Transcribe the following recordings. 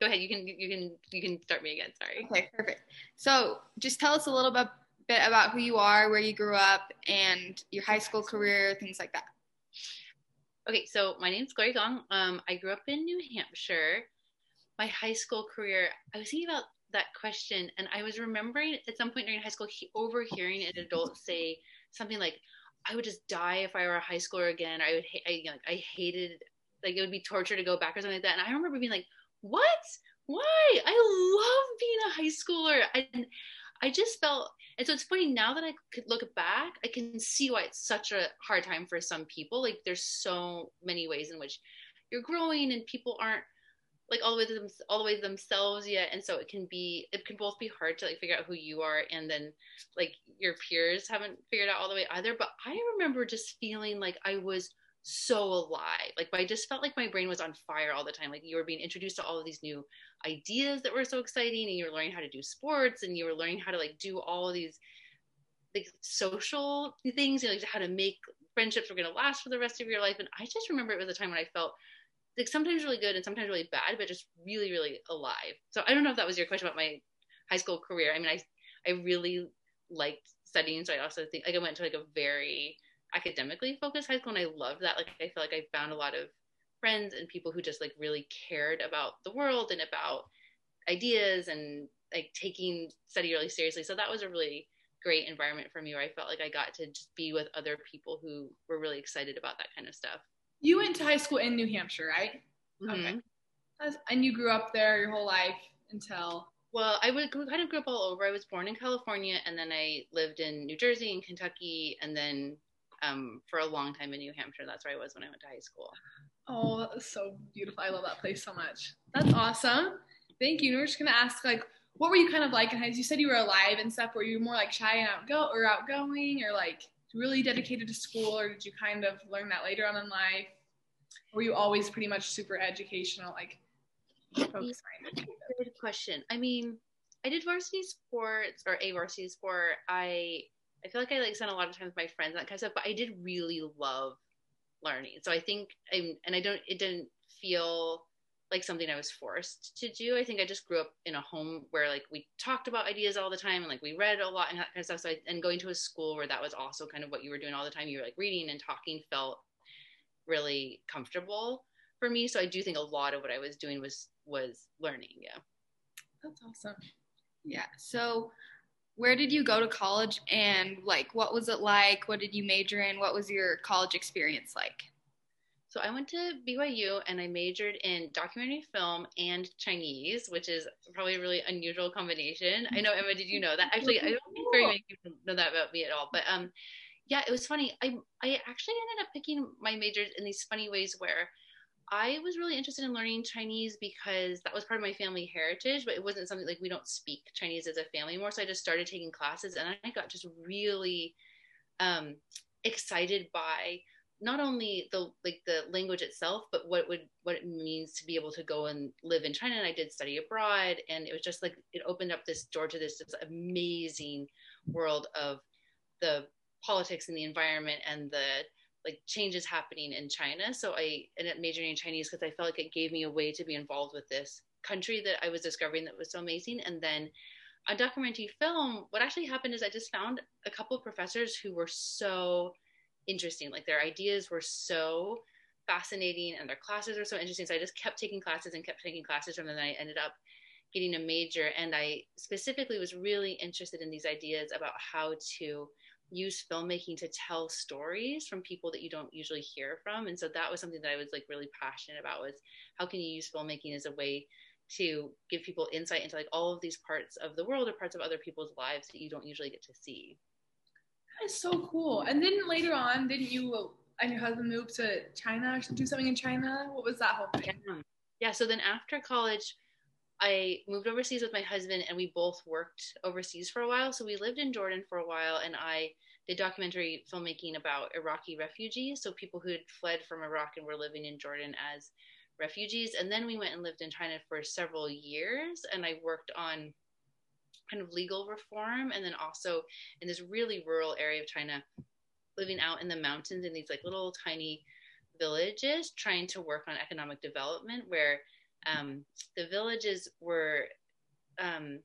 go ahead. You can you can you can start me again. Sorry. Okay, perfect. So just tell us a little bit bit about who you are, where you grew up, and your high school career, things like that. Okay, so my name's Glory Gong. Um, I grew up in New Hampshire. My high school career, I was thinking about that question, and I was remembering at some point during high school he, overhearing an adult say something like, "I would just die if I were a high schooler again." I would, ha- I, you know, I hated, like it would be torture to go back or something like that. And I remember being like, "What? Why? I love being a high schooler." And I just felt, and so it's funny now that I could look back, I can see why it's such a hard time for some people. Like there's so many ways in which you're growing, and people aren't like all the way to them, all the way themselves yet, and so it can be, it can both be hard to like figure out who you are, and then like your peers haven't figured out all the way either. But I remember just feeling like I was so alive. Like I just felt like my brain was on fire all the time. Like you were being introduced to all of these new ideas that were so exciting, and you were learning how to do sports, and you were learning how to like do all of these like social things, you know, like how to make friendships were going to last for the rest of your life. And I just remember it was a time when I felt like sometimes really good and sometimes really bad, but just really, really alive. So I don't know if that was your question about my high school career. I mean, I I really liked studying, so I also think like I went to like a very academically focused high school and I loved that. Like I feel like I found a lot of friends and people who just like really cared about the world and about ideas and like taking study really seriously. So that was a really great environment for me where I felt like I got to just be with other people who were really excited about that kind of stuff. You went to high school in New Hampshire, right? Mm-hmm. Okay. And you grew up there your whole life until well, I would kind of grew up all over. I was born in California, and then I lived in New Jersey and Kentucky, and then um, for a long time in New Hampshire. That's where I was when I went to high school. Oh, that was so beautiful. I love that place so much. That's awesome. Thank you. And we're just gonna ask like, what were you kind of like in high school? You said you were alive and stuff. Were you more like shy and outgo or outgoing, or like really dedicated to school, or did you kind of learn that later on in life? Were you always pretty much super educational, like focus minded? Good question. I mean, I did varsity sports or a varsity sport. I I feel like I like spent a lot of time with my friends and that kind of stuff, but I did really love learning. So I think I'm, and I don't, it didn't feel like something I was forced to do. I think I just grew up in a home where like we talked about ideas all the time and like we read a lot and that kind of stuff. So I, and going to a school where that was also kind of what you were doing all the time. You were like reading and talking felt really comfortable for me. So I do think a lot of what I was doing was, was learning. Yeah. That's awesome. Yeah. So where did you go to college and like what was it like? What did you major in? What was your college experience like? So i went to byu and i majored in documentary film and chinese which is probably a really unusual combination. I know emma did you know that? Actually i don't think very many people know that about me at all but um yeah it was funny. I i actually ended up picking my majors in these funny ways where I was really interested in learning Chinese because that was part of my family heritage, but it wasn't something like we don't speak Chinese as a family more. So I just started taking classes and I got just really um, excited by not only the like the language itself, but what it would what it means to be able to go and live in China. And I did study abroad, and it was just like it opened up this door to this, this amazing world of the politics and the environment and the like changes happening in China. So I ended up majoring in Chinese because I felt like it gave me a way to be involved with this country that I was discovering that was so amazing. And then on documentary film, what actually happened is I just found a couple of professors who were so interesting. Like their ideas were so fascinating and their classes were so interesting. So I just kept taking classes and kept taking classes from them. And I ended up getting a major. And I specifically was really interested in these ideas about how to use filmmaking to tell stories from people that you don't usually hear from. And so that was something that i was like really passionate about was how can you use filmmaking as a way to give people insight into like all of these parts of the world or parts of other people's lives that you don't usually get to see. That is so cool. And then later on didn't you and your husband move to china or do something in china? What was that whole thing? Yeah, yeah. So then after college I moved overseas with my husband and we both worked overseas for a while. So we lived in Jordan for a while and I did documentary filmmaking about Iraqi refugees. So people who had fled from Iraq and were living in Jordan as refugees. And then we went and lived in China for several years and I worked on kind of legal reform and then also in this really rural area of China, living out in the mountains in these like little tiny villages, trying to work on economic development where um, the villages were um,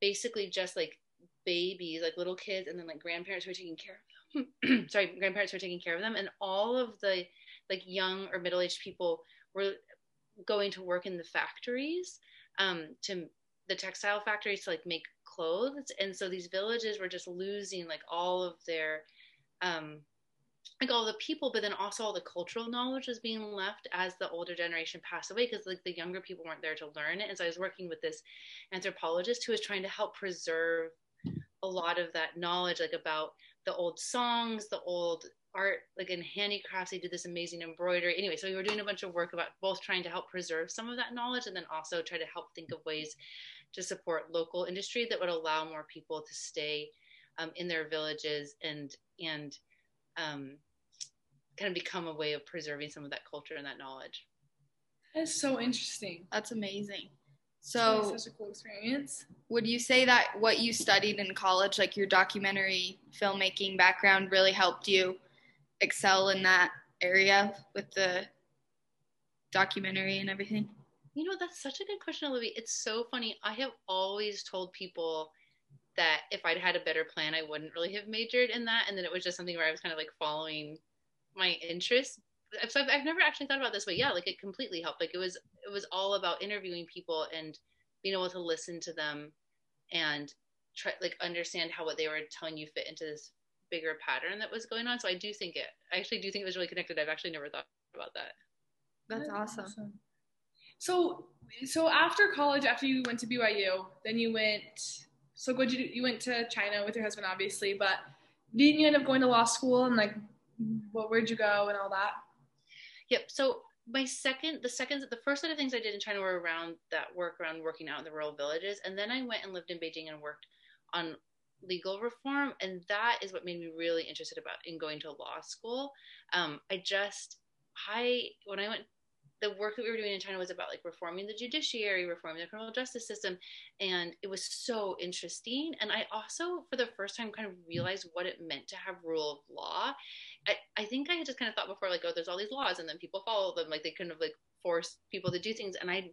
basically just like babies, like little kids, and then like grandparents were taking care of them. Sorry, grandparents were taking care of them, and all of the like young or middle aged people were going to work in the factories um, to the textile factories to like make clothes, and so these villages were just losing like all of their um, like all the people, but then also all the cultural knowledge was being left as the older generation passed away because like the younger people weren't there to learn it. And so I was working with this anthropologist who was trying to help preserve a lot of that knowledge, like about the old songs, the old art, like in handicrafts, they did this amazing embroidery. Anyway, so we were doing a bunch of work about both trying to help preserve some of that knowledge and then also try to help think of ways to support local industry that would allow more people to stay um, in their villages and and um, kind of become a way of preserving some of that culture and that knowledge. That's so interesting. That's amazing. So, such a cool experience. Would you say that what you studied in college, like your documentary filmmaking background, really helped you excel in that area with the documentary and everything? You know, that's such a good question, Olivia. It's so funny. I have always told people that if I'd had a better plan, I wouldn't really have majored in that. And then it was just something where I was kind of like following my interests. So I've, I've never actually thought about this, but yeah, like it completely helped. Like it was, it was all about interviewing people and being able to listen to them and try like understand how what they were telling you fit into this bigger pattern that was going on. So I do think it, I actually do think it was really connected. I've actually never thought about that. That's, That's awesome. awesome. So, so after college, after you went to BYU, then you went so what you you went to China with your husband, obviously, but didn't you end up going to law school and like, what where'd you go and all that? Yep. So my second, the second, the first set of things I did in China were around that work around working out in the rural villages, and then I went and lived in Beijing and worked on legal reform, and that is what made me really interested about in going to law school. Um, I just, I when I went the work that we were doing in China was about like reforming the judiciary, reforming the criminal justice system, and it was so interesting. And I also, for the first time, kind of realized what it meant to have rule of law. I, I think I had just kind of thought before, like, oh, there's all these laws, and then people follow them, like they kind of like force people to do things. And I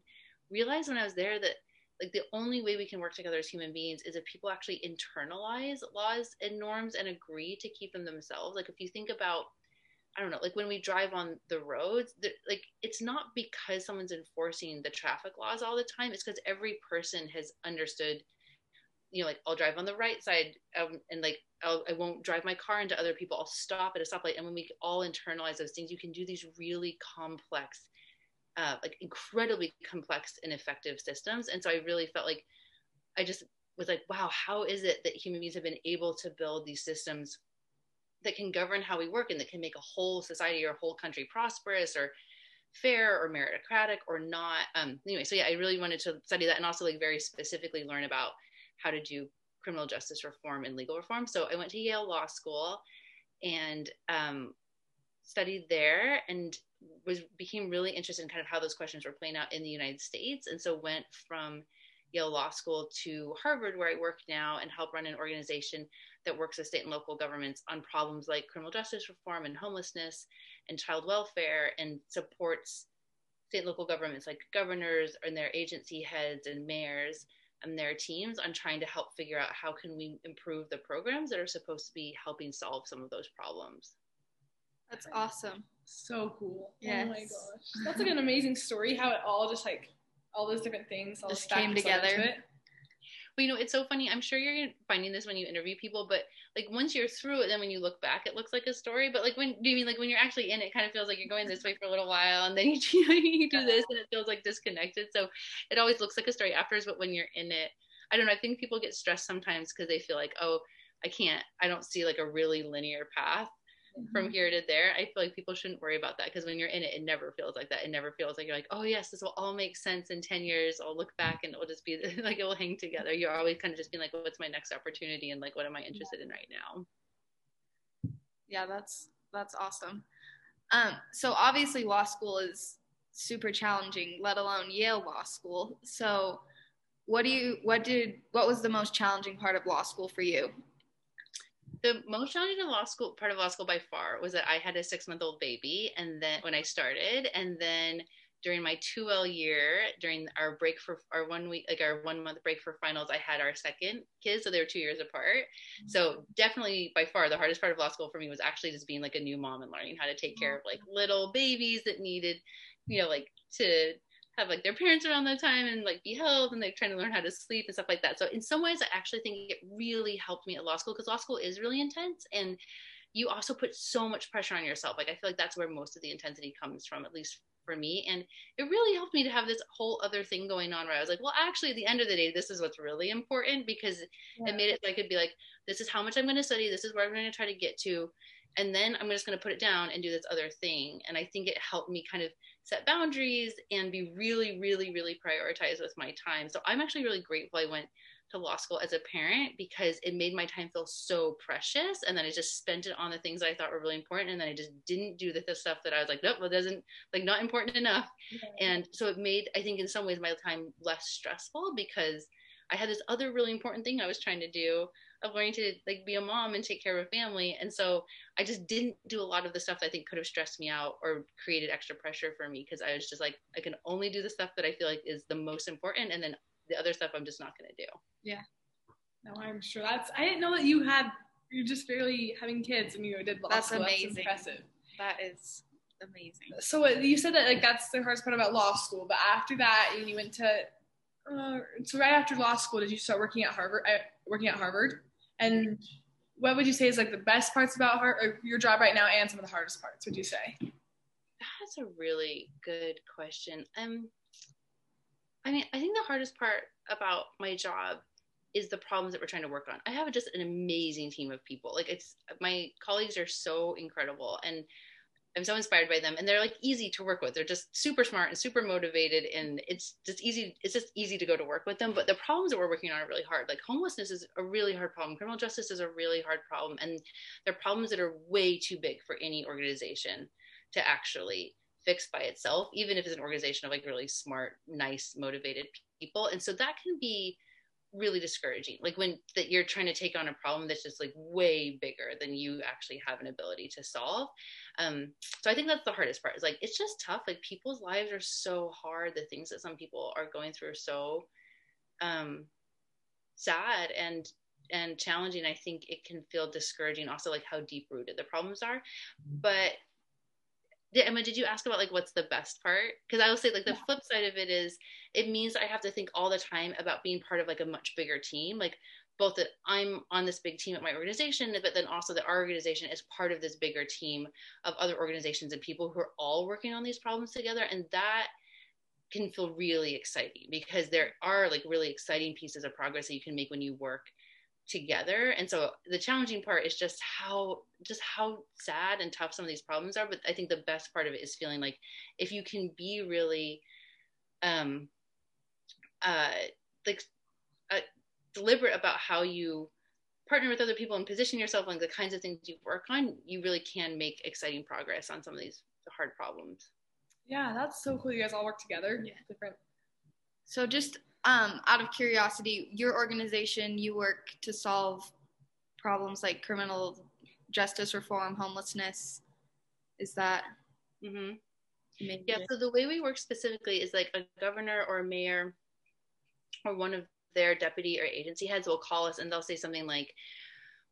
realized when I was there that like the only way we can work together as human beings is if people actually internalize laws and norms and agree to keep them themselves. Like if you think about I don't know, like when we drive on the roads, like it's not because someone's enforcing the traffic laws all the time. It's because every person has understood, you know, like I'll drive on the right side um, and like I'll, I will not drive my car into other people. I'll stop at a stoplight. And when we all internalize those things, you can do these really complex, uh, like incredibly complex and effective systems. And so I really felt like I just was like, wow, how is it that human beings have been able to build these systems that can govern how we work and that can make a whole society or a whole country prosperous or fair or meritocratic or not. Um, anyway, so yeah, I really wanted to study that and also like very specifically learn about how to do criminal justice reform and legal reform. So I went to Yale Law School and um, studied there and was became really interested in kind of how those questions were playing out in the United States. And so went from Yale Law School to Harvard, where I work now and help run an organization that works with state and local governments on problems like criminal justice reform and homelessness and child welfare and supports state and local governments like governors and their agency heads and mayors and their teams on trying to help figure out how can we improve the programs that are supposed to be helping solve some of those problems. That's awesome. So cool. Yes. Oh my gosh. That's like an amazing story how it all just like all those different things all just came together. But you know, it's so funny. I'm sure you're finding this when you interview people, but like once you're through it, then when you look back, it looks like a story. But like when do you mean like when you're actually in it, kind of feels like you're going this way for a little while, and then you, you do this, and it feels like disconnected. So it always looks like a story afterwards, but when you're in it, I don't know. I think people get stressed sometimes because they feel like, oh, I can't, I don't see like a really linear path. From here to there. I feel like people shouldn't worry about that because when you're in it, it never feels like that. It never feels like you're like, oh yes, this will all make sense in 10 years. I'll look back and it'll just be like it will hang together. You're always kind of just being like, what's my next opportunity and like what am I interested in right now? Yeah, that's that's awesome. Um, so obviously law school is super challenging, let alone Yale Law School. So what do you what did what was the most challenging part of law school for you the most challenging law school part of law school by far was that I had a six month old baby, and then when I started, and then during my 2L year, during our break for our one week, like our one month break for finals, I had our second kids. So they were two years apart. So definitely by far the hardest part of law school for me was actually just being like a new mom and learning how to take care oh. of like little babies that needed, you know, like to have like their parents around that time and like be held and they're trying to learn how to sleep and stuff like that. So in some ways, I actually think it really helped me at law school because law school is really intense and you also put so much pressure on yourself. Like I feel like that's where most of the intensity comes from, at least for me. And it really helped me to have this whole other thing going on where I was like, well, actually, at the end of the day, this is what's really important because yeah. it made it so I could be like, this is how much I'm going to study. This is where I'm going to try to get to. And then I'm just going to put it down and do this other thing. And I think it helped me kind of set boundaries and be really, really, really prioritized with my time. So I'm actually really grateful I went to law school as a parent because it made my time feel so precious. And then I just spent it on the things I thought were really important. And then I just didn't do the, the stuff that I was like nope well doesn't like not important enough. And so it made I think in some ways my time less stressful because I had this other really important thing I was trying to do of learning to like be a mom and take care of a family and so I just didn't do a lot of the stuff that I think could have stressed me out or created extra pressure for me because I was just like I can only do the stuff that I feel like is the most important and then the other stuff I'm just not going to do. Yeah. No, I'm sure that's. I didn't know that you had. You're just barely having kids, and you did law that's school. Amazing. That's impressive. That is amazing. So you said that like that's the hardest part about law school, but after that, you went to. Uh, so right after law school, did you start working at Harvard? Uh, working at Harvard, and what would you say is like the best parts about Har- your job right now, and some of the hardest parts? Would you say? That's a really good question. Um, I mean, I think the hardest part about my job is the problems that we're trying to work on. I have just an amazing team of people. Like it's my colleagues are so incredible and I'm so inspired by them and they're like easy to work with. They're just super smart and super motivated and it's just easy it's just easy to go to work with them, but the problems that we're working on are really hard. Like homelessness is a really hard problem. Criminal justice is a really hard problem and they're problems that are way too big for any organization to actually fix by itself, even if it's an organization of like really smart, nice, motivated people. And so that can be really discouraging. Like when that you're trying to take on a problem that's just like way bigger than you actually have an ability to solve. Um, so I think that's the hardest part. Is like it's just tough. Like people's lives are so hard. The things that some people are going through are so um, sad and and challenging. I think it can feel discouraging. Also, like how deep rooted the problems are. But did, Emma, did you ask about like what's the best part? Because I will say like the yeah. flip side of it is it means I have to think all the time about being part of like a much bigger team. Like both that I'm on this big team at my organization, but then also that our organization is part of this bigger team of other organizations and people who are all working on these problems together. And that can feel really exciting because there are like really exciting pieces of progress that you can make when you work together. And so the challenging part is just how just how sad and tough some of these problems are. But i think the best part of it is feeling like if you can be really um uh like uh, deliberate about how you partner with other people and position yourself on the kinds of things you work on you really can make exciting progress on some of these hard problems. Yeah that's so cool. You guys all work together? Yeah. Different. So just um, out of curiosity, your organization, you work to solve problems like criminal justice reform, homelessness. Is that? Mm-hmm. Yeah. So the way we work specifically is like a governor or a mayor or one of their deputy or agency heads will call us and they'll say something like,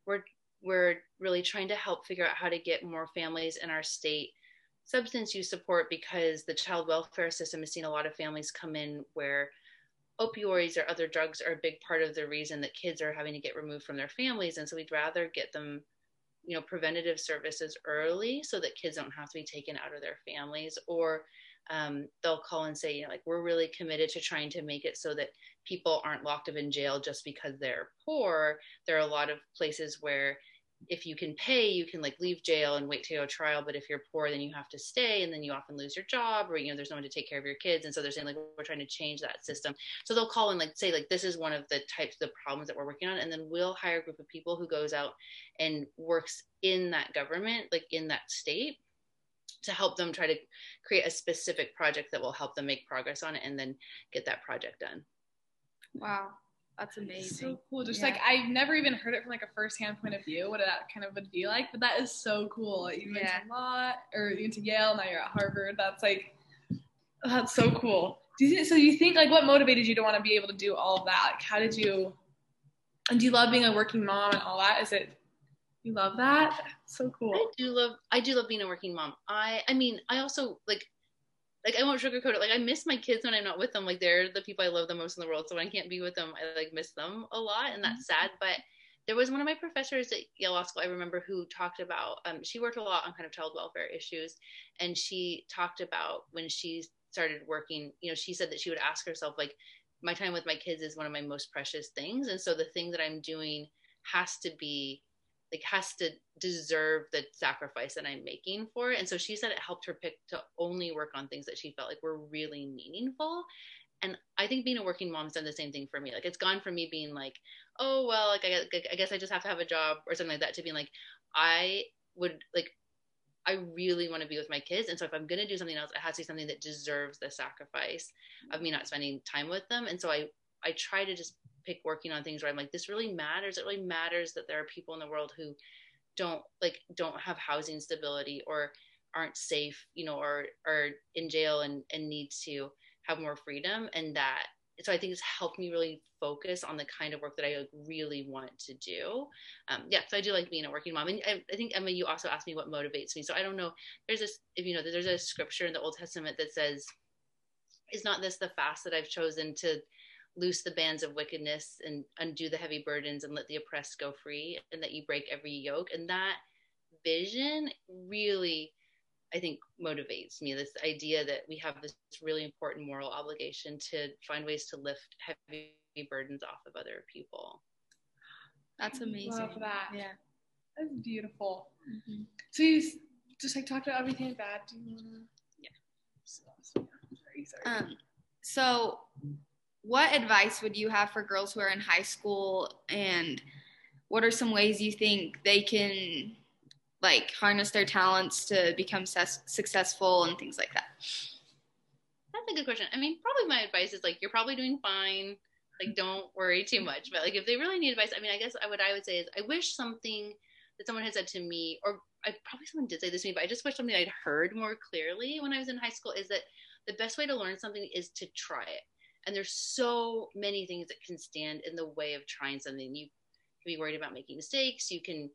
"We're we're really trying to help figure out how to get more families in our state substance use support because the child welfare system has seen a lot of families come in where opioids or other drugs are a big part of the reason that kids are having to get removed from their families and so we'd rather get them you know preventative services early so that kids don't have to be taken out of their families or um, they'll call and say you know like we're really committed to trying to make it so that people aren't locked up in jail just because they're poor. There are a lot of places where if you can pay, you can like leave jail and wait to go trial. But if you're poor, then you have to stay, and then you often lose your job, or you know, there's no one to take care of your kids. And so they're saying like we're trying to change that system. So they'll call and like say like this is one of the types of problems that we're working on, and then we'll hire a group of people who goes out and works in that government, like in that state, to help them try to create a specific project that will help them make progress on it, and then get that project done. Wow. That's amazing. So cool. Just yeah. like I've never even heard it from like a first-hand point of view, what that kind of would be like. But that is so cool. You went yeah. to law, or you went to Yale. Now you're at Harvard. That's like That's so cool. Do you so? You think like what motivated you to want to be able to do all of that? Like, how did you? And do you love being a working mom and all that? Is it you love that? So cool. I do love I do love being a working mom. I I mean I also like like I won't sugarcoat it. Like I miss my kids when I'm not with them. Like they're the people I love the most in the world. So when I can't be with them, I like miss them a lot, and that's mm-hmm. sad. But there was one of my professors at Yale Law School I remember who talked about. Um, she worked a lot on kind of child welfare issues, and she talked about when she started working. You know, she said that she would ask herself like, "My time with my kids is one of my most precious things," and so the thing that I'm doing has to be like has to deserve the sacrifice that I'm making for it. And so she said it helped her pick to only work on things that she felt like were really meaningful. And I think being a working mom's done the same thing for me. Like it's gone from me being like, oh well, like I, I guess I just have to have a job or something like that to being like, I would like I really want to be with my kids. And so if I'm to do something else, it has to be something that deserves the sacrifice of me not spending time with them. And so I, I try to just pick working on things where I'm like, this really matters. It really matters that there are people in the world who don't like don't have housing stability or aren't safe, you know, or are in jail and, and need to have more freedom. And that so I think it's helped me really focus on the kind of work that I like, really want to do. Um, yeah, so I do like being a working mom. And I, I, think Emma, you also asked me what motivates me. So I don't know. There's this, if you know, there's a scripture in the Old Testament that says, "Is not this the fast that I've chosen to loose the bands of wickedness and undo the heavy burdens and let the oppressed go free and that you break every yoke. And that vision really i think motivates me. This idea that we have this really important moral obligation to find ways to lift heavy burdens off of other people. That's amazing love that. Yeah. That's beautiful. Mm-hmm. so you just like talked about everything bad. Do you want to yeah sorry, sorry. um so what advice would you have for girls who are in high school? And what are some ways you think they can like harness their talents to become ses- successful and things like that? That's a good question. I mean probably my advice is like you're probably doing fine. Like don't worry too much. But like if they really need advice i mean i guess what i would say is i wish something that someone had said to me or I probably someone did say this to me but i just wish something i'd heard more clearly when i was in high school is that the best way to learn something is to try it and there's so many things that can stand in the way of trying something. You can be worried about making mistakes. You can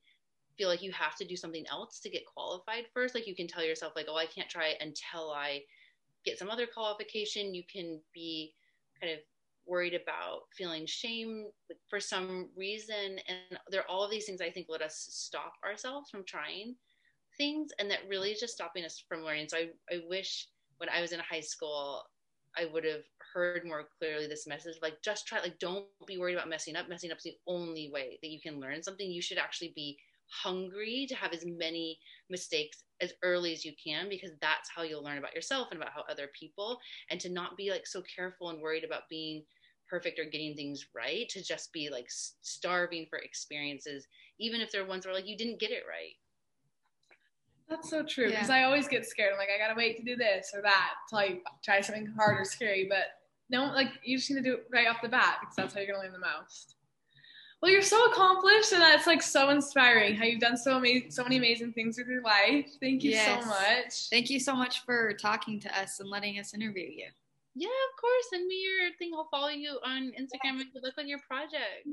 feel like you have to do something else to get qualified first. Like you can tell yourself like oh i can't try until i get some other qualification. You can be kind of worried about feeling shame for some reason. And there are all of these things i think let us stop ourselves from trying things and that really is just stopping us from learning. So i, I wish when i was in high school i would have heard more clearly this message like just try like don't be worried about messing up messing up is the only way that you can learn something you should actually be hungry to have as many mistakes as early as you can because that's how you'll learn about yourself and about how other people and to not be like so careful and worried about being perfect or getting things right to just be like starving for experiences even if they're ones where like you didn't get it right that's so true because yeah. I always get scared. I'm like, I gotta wait to do this or that to like try something hard or scary. But no, like you just need to do it right off the bat because that's how you're gonna learn the most. Well, you're so accomplished, and that's like so inspiring. How you've done so many, so many amazing things with your life. Thank you yes. so much. Thank you so much for talking to us and letting us interview you. Yeah, of course. Send me your thing. I'll follow you on Instagram and good luck on your project.